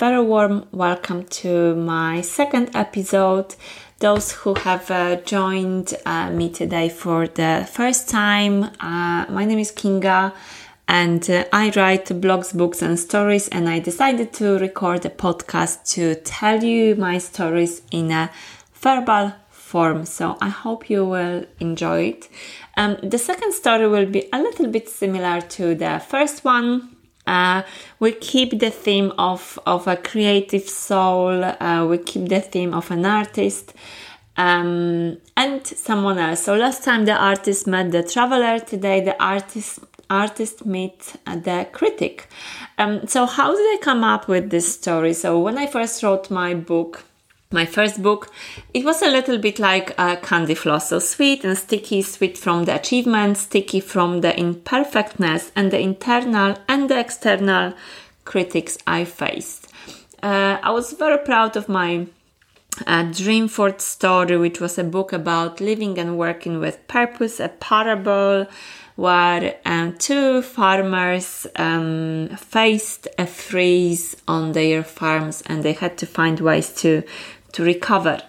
very warm welcome to my second episode. Those who have uh, joined uh, me today for the first time, uh, my name is Kinga and uh, I write blogs, books, and stories. And I decided to record a podcast to tell you my stories in a verbal form. So I hope you will enjoy it. Um, the second story will be a little bit similar to the first one uh, we keep the theme of, of a creative soul, uh, we keep the theme of an artist um, and someone else. So last time the artist met the traveler, today the artist artist meet the critic. Um, so how did I come up with this story? So when I first wrote my book, my first book, it was a little bit like a candy floss, so sweet and sticky, sweet from the achievement, sticky from the imperfectness and the internal and the external critics I faced. Uh, I was very proud of my uh, Dreamford story, which was a book about living and working with purpose, a parable where um, two farmers um, faced a freeze on their farms and they had to find ways to to recover.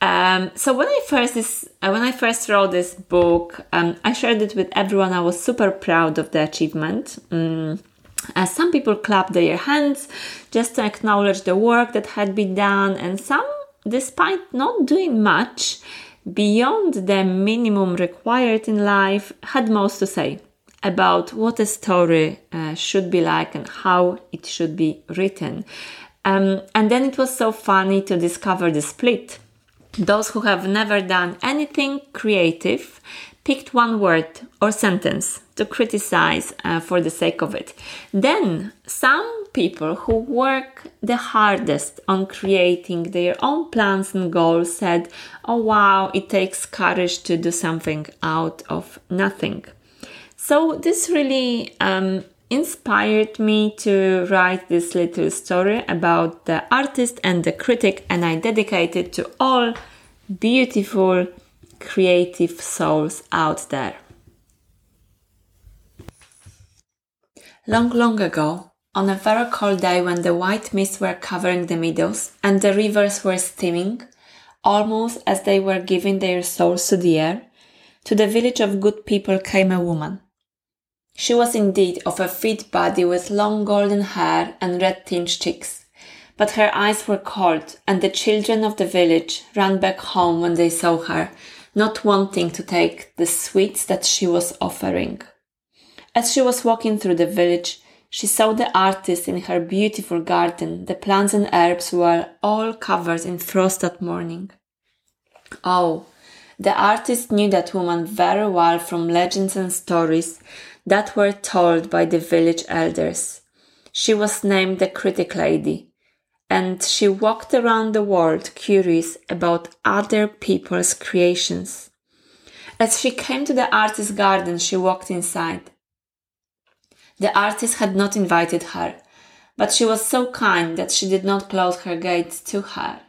Um, so when I first this, uh, when I first wrote this book, um, I shared it with everyone. I was super proud of the achievement. Um, uh, some people clapped their hands just to acknowledge the work that had been done, and some, despite not doing much beyond the minimum required in life, had most to say about what a story uh, should be like and how it should be written. Um, and then it was so funny to discover the split. Those who have never done anything creative picked one word or sentence to criticize uh, for the sake of it. Then some people who work the hardest on creating their own plans and goals said, Oh wow, it takes courage to do something out of nothing. So this really um, inspired me to write this little story about the artist and the critic, and I dedicate it to all beautiful creative souls out there. Long, long ago, on a very cold day when the white mists were covering the meadows and the rivers were steaming, almost as they were giving their souls to the air, to the village of good people came a woman she was indeed of a fit body with long golden hair and red tinged cheeks. But her eyes were cold, and the children of the village ran back home when they saw her, not wanting to take the sweets that she was offering. As she was walking through the village, she saw the artist in her beautiful garden. The plants and herbs were all covered in frost that morning. Oh, the artist knew that woman very well from legends and stories that were told by the village elders. She was named the Critic Lady, and she walked around the world curious about other people's creations. As she came to the artist's garden, she walked inside. The artist had not invited her, but she was so kind that she did not close her gates to her.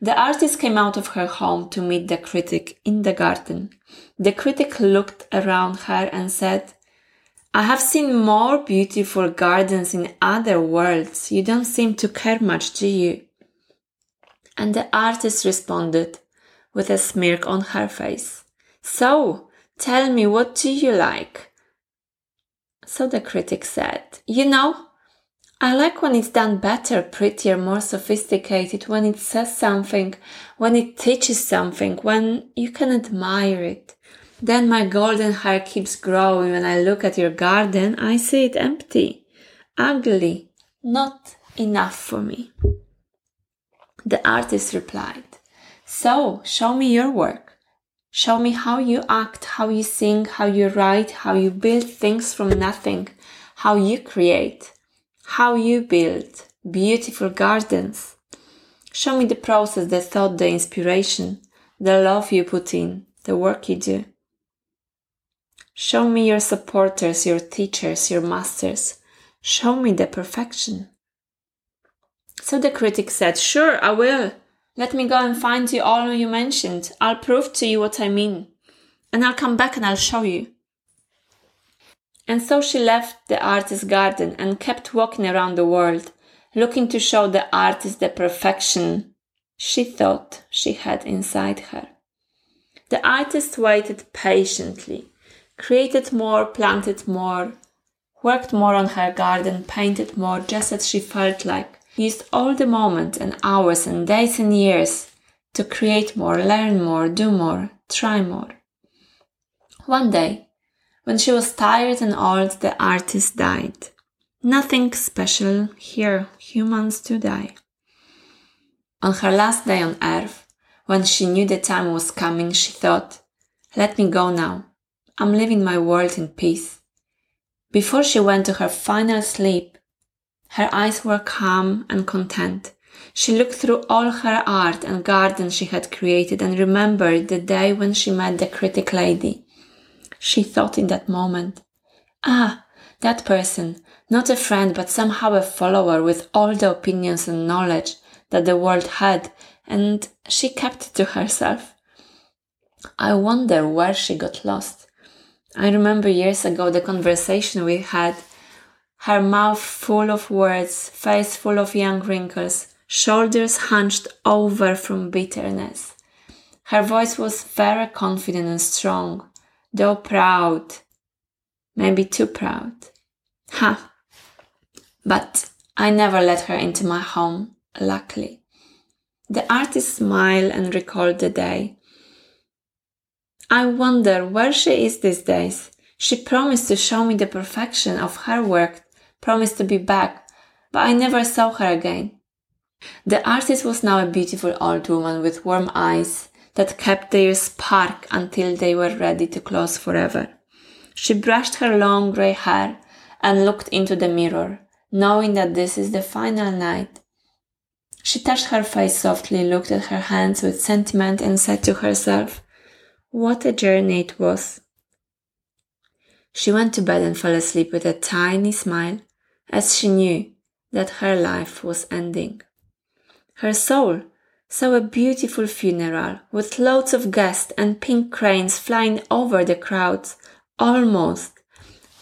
The artist came out of her home to meet the critic in the garden. The critic looked around her and said, I have seen more beautiful gardens in other worlds. You don't seem to care much, do you? And the artist responded with a smirk on her face. So, tell me, what do you like? So the critic said, You know, I like when it's done better, prettier, more sophisticated, when it says something, when it teaches something, when you can admire it. Then my golden hair keeps growing. When I look at your garden, I see it empty, ugly, not enough for me. The artist replied, So, show me your work. Show me how you act, how you sing, how you write, how you build things from nothing, how you create, how you build beautiful gardens. Show me the process, the thought, the inspiration, the love you put in, the work you do. Show me your supporters, your teachers, your masters. Show me the perfection. So the critic said, Sure, I will. Let me go and find you all you mentioned. I'll prove to you what I mean. And I'll come back and I'll show you. And so she left the artist's garden and kept walking around the world, looking to show the artist the perfection she thought she had inside her. The artist waited patiently, created more, planted more, worked more on her garden, painted more just as she felt like, used all the moments and hours and days and years to create more, learn more, do more, try more. One day, when she was tired and old, the artist died. Nothing special here, humans do die. On her last day on earth, when she knew the time was coming, she thought, let me go now. I'm leaving my world in peace. Before she went to her final sleep, her eyes were calm and content. She looked through all her art and garden she had created and remembered the day when she met the critic lady. She thought in that moment, ah, that person, not a friend, but somehow a follower with all the opinions and knowledge that the world had, and she kept it to herself. I wonder where she got lost. I remember years ago the conversation we had. Her mouth full of words, face full of young wrinkles, shoulders hunched over from bitterness. Her voice was very confident and strong, though proud. Maybe too proud. Ha! But I never let her into my home, luckily. The artist smiled and recalled the day. I wonder where she is these days. She promised to show me the perfection of her work, promised to be back, but I never saw her again. The artist was now a beautiful old woman with warm eyes that kept their spark until they were ready to close forever. She brushed her long grey hair and looked into the mirror, knowing that this is the final night. She touched her face softly, looked at her hands with sentiment, and said to herself, What a journey it was. She went to bed and fell asleep with a tiny smile, as she knew that her life was ending. Her soul saw a beautiful funeral with loads of guests and pink cranes flying over the crowds, almost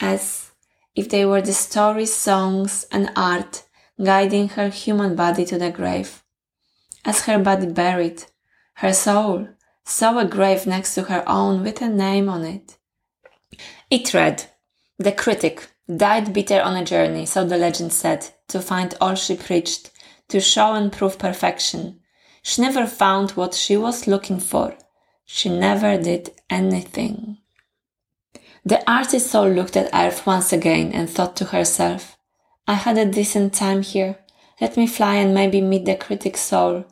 as if they were the stories, songs, and art guiding her human body to the grave. As her body buried, her soul saw a grave next to her own with a name on it. It read, The critic died bitter on a journey, so the legend said, to find all she preached, to show and prove perfection. She never found what she was looking for. She never did anything. The artist soul looked at Earth once again and thought to herself, I had a decent time here. Let me fly and maybe meet the critic's soul,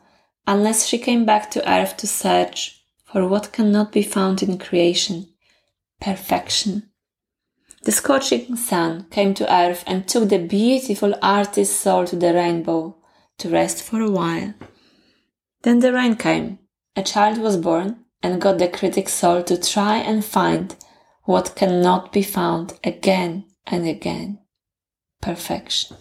unless she came back to Earth to search for what cannot be found in creation perfection. The scorching sun came to Earth and took the beautiful artist's soul to the rainbow to rest for a while. Then the rain came. A child was born and got the critic's soul to try and find what cannot be found again and again perfection.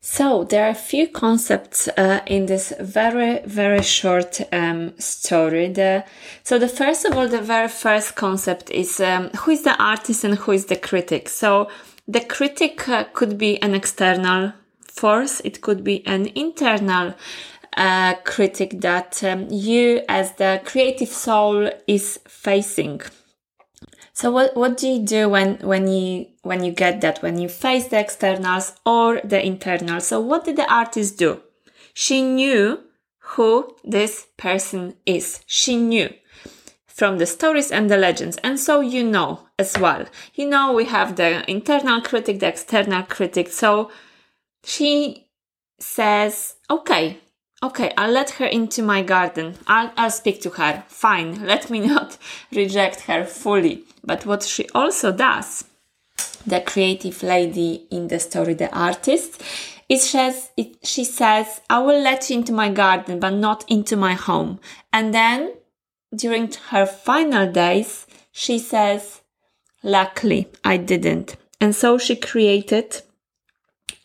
So there are a few concepts uh, in this very very short um, story. The, so the first of all, the very first concept is um, who is the artist and who is the critic. So the critic uh, could be an external force. It could be an internal uh, critic that um, you, as the creative soul, is facing. So what, what do you do when, when you, when you get that, when you face the externals or the internals? So what did the artist do? She knew who this person is. She knew from the stories and the legends. And so you know as well. You know, we have the internal critic, the external critic. So she says, okay, Okay, I'll let her into my garden. I'll, I'll speak to her. Fine, let me not reject her fully. But what she also does, the creative lady in the story, the artist, says, it, she says, I will let you into my garden, but not into my home. And then during her final days, she says, luckily I didn't. And so she created.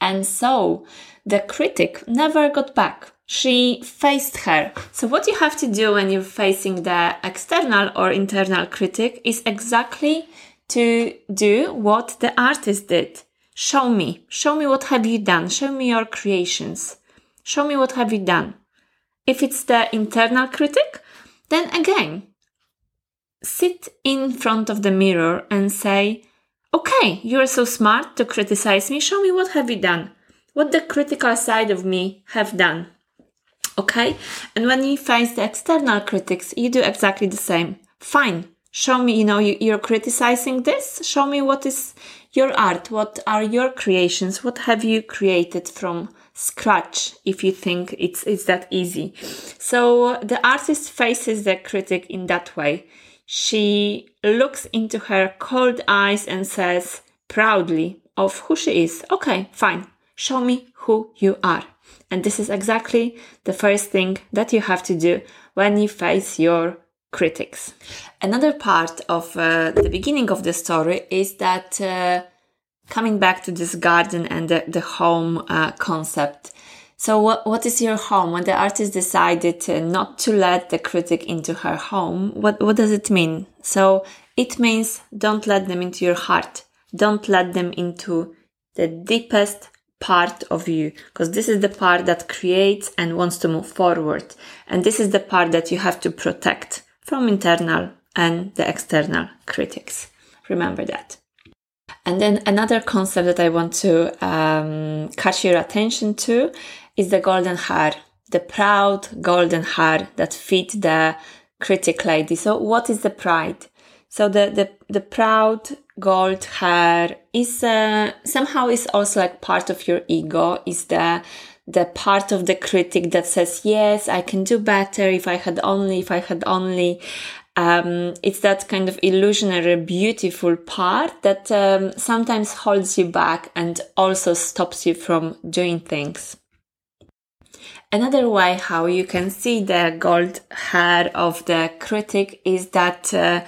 And so the critic never got back she faced her. So what you have to do when you're facing the external or internal critic is exactly to do what the artist did. Show me. Show me what have you done. Show me your creations. Show me what have you done. If it's the internal critic, then again, sit in front of the mirror and say, okay, you're so smart to criticize me. Show me what have you done? What the critical side of me have done? Okay. And when you face the external critics, you do exactly the same. Fine. Show me, you know, you, you're criticizing this. Show me what is your art. What are your creations? What have you created from scratch if you think it's, it's that easy? So the artist faces the critic in that way. She looks into her cold eyes and says proudly of who she is. Okay, fine. Show me who you are. And this is exactly the first thing that you have to do when you face your critics. Another part of uh, the beginning of the story is that uh, coming back to this garden and the, the home uh, concept. So, what, what is your home? When the artist decided not to let the critic into her home, what, what does it mean? So, it means don't let them into your heart. Don't let them into the deepest part of you because this is the part that creates and wants to move forward. And this is the part that you have to protect from internal and the external critics. Remember that. And then another concept that I want to um, catch your attention to is the golden hair, the proud golden hair that fit the critic lady. So what is the pride? So the, the, the proud gold hair is uh, somehow is also like part of your ego. Is the the part of the critic that says yes i can do better if i had only if i had only um, it's that kind of illusionary beautiful part that um, sometimes holds you back and also stops you from doing things. Another way how you can see the gold hair of the critic is that uh,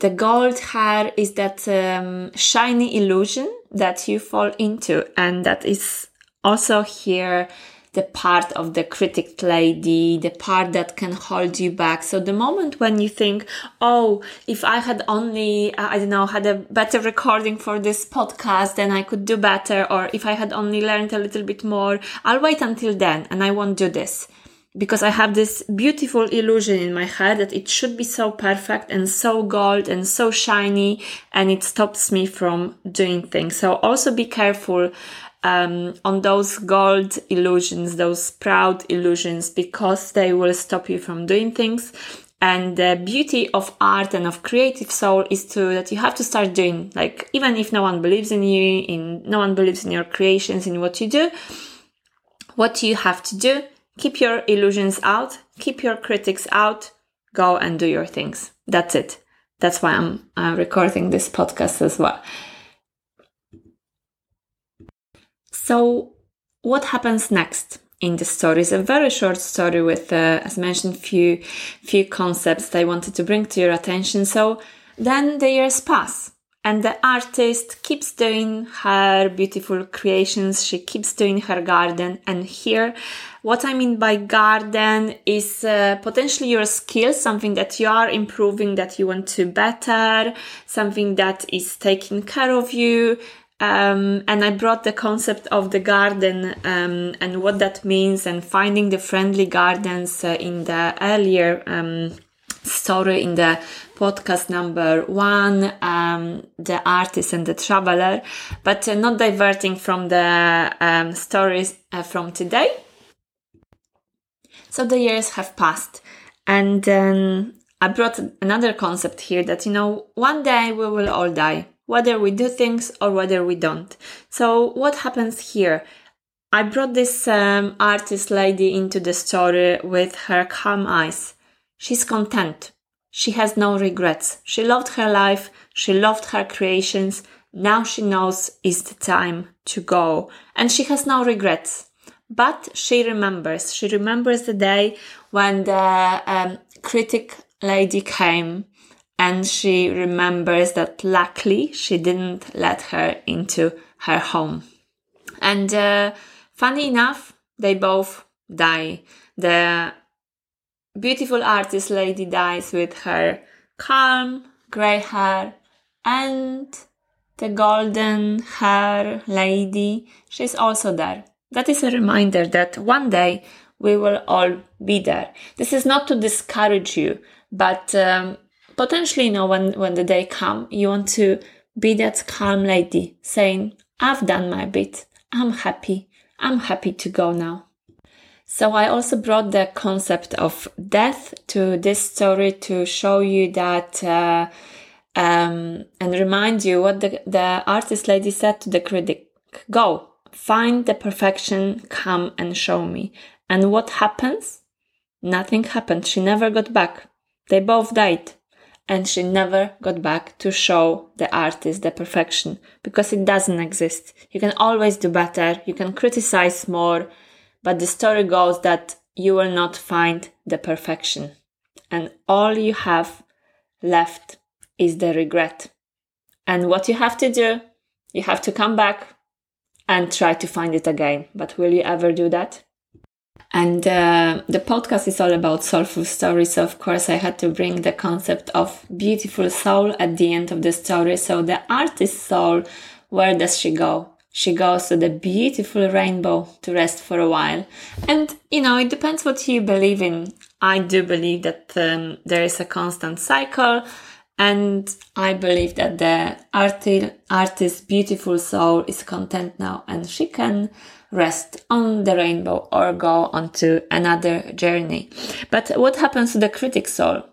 the gold hair is that um, shiny illusion that you fall into, and that is also here the part of the critic lady, the part that can hold you back. So the moment when you think, oh, if I had only, uh, I don't know, had a better recording for this podcast, then I could do better. Or if I had only learned a little bit more, I'll wait until then and I won't do this because I have this beautiful illusion in my head that it should be so perfect and so gold and so shiny and it stops me from doing things. So also be careful um, on those gold illusions, those proud illusions, because they will stop you from doing things. And the beauty of art and of creative soul is to that you have to start doing. Like even if no one believes in you, in no one believes in your creations, in what you do, what you have to do keep your illusions out, keep your critics out, go and do your things. That's it. That's why I'm recording this podcast as well. So, what happens next in the story is a very short story with, uh, as mentioned, few few concepts that I wanted to bring to your attention. So, then the years pass and the artist keeps doing her beautiful creations. She keeps doing her garden. And here what i mean by garden is uh, potentially your skill something that you are improving that you want to better something that is taking care of you. Um, and I brought the concept of the garden um, and what that means, and finding the friendly gardens uh, in the earlier um, story in the podcast number one, um, The Artist and the Traveler, but uh, not diverting from the um, stories uh, from today. So the years have passed, and um, I brought another concept here that, you know, one day we will all die, whether we do things or whether we don't. So what happens here? I brought this um, artist lady into the story with her calm eyes. She's content. She has no regrets. She loved her life. She loved her creations. Now she knows it's the time to go and she has no regrets. But she remembers. She remembers the day when the um, critic lady came and she remembers that luckily she didn't let her into her home. And uh, funny enough, they both die. The beautiful artist lady dies with her calm grey hair and the golden hair lady, she's also there. That is a reminder that one day we will all be there. This is not to discourage you, but um, potentially, you know, when, when the day come, you want to be that calm lady saying, I've done my bit. I'm happy. I'm happy to go now. So I also brought the concept of death to this story to show you that, uh, um, and remind you what the, the artist lady said to the critic. Go, find the perfection, come and show me. And what happens? Nothing happened. She never got back. They both died. And she never got back to show the artist the perfection because it doesn't exist. You can always do better. You can criticize more, but the story goes that you will not find the perfection. And all you have left is the regret. And what you have to do, you have to come back and try to find it again. But will you ever do that? And uh, the podcast is all about soulful stories. So, of course, I had to bring the concept of beautiful soul at the end of the story. So, the artist's soul, where does she go? She goes to the beautiful rainbow to rest for a while. And, you know, it depends what you believe in. I do believe that um, there is a constant cycle. And I believe that the arti- artist's beautiful soul is content now and she can rest on the rainbow or go on to another journey. But what happens to the critic soul?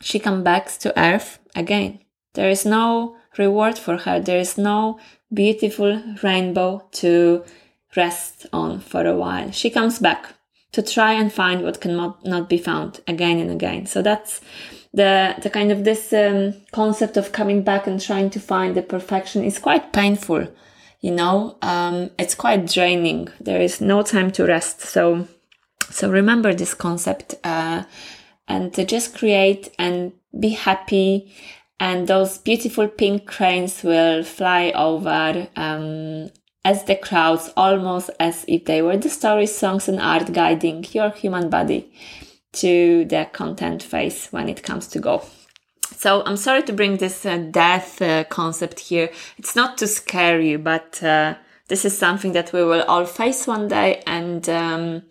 She comes back to earth again. There is no reward for her. There is no beautiful rainbow to rest on for a while. She comes back to try and find what cannot not be found again and again. So that's the the kind of this um, concept of coming back and trying to find the perfection is quite painful you know um, it's quite draining there is no time to rest so so remember this concept uh, and to just create and be happy and those beautiful pink cranes will fly over um, as the crowds almost as if they were the stories songs and art guiding your human body to the content phase when it comes to go so I'm sorry to bring this uh, death uh, concept here. It's not to scare you, but uh, this is something that we will all face one day, and um,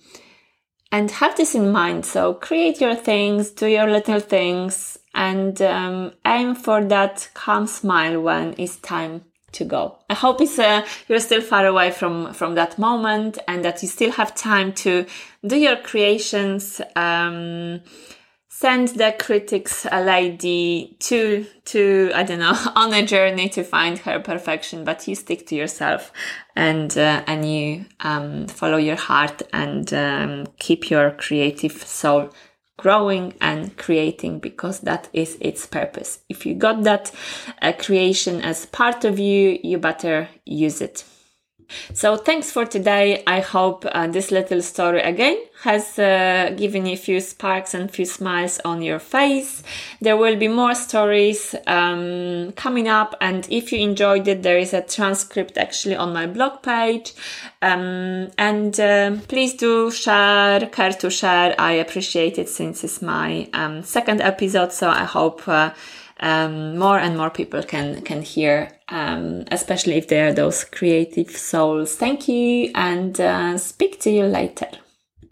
and have this in mind. So create your things, do your little things, and um, aim for that calm smile when it's time to go. I hope it's uh, you're still far away from from that moment, and that you still have time to do your creations. Um, send the critics a lady to to I don't know on a journey to find her perfection, but you stick to yourself and uh, and you um, follow your heart and um, keep your creative soul growing and creating because that is its purpose. If you got that uh, creation as part of you, you better use it. So thanks for today. I hope uh, this little story again has uh, given you a few sparks and few smiles on your face. There will be more stories um, coming up, and if you enjoyed it, there is a transcript actually on my blog page. Um, and uh, please do share, care to share. I appreciate it since it's my um, second episode, so I hope. Um, more and more people can can hear, um, especially if they are those creative souls. Thank you, and uh, speak to you later.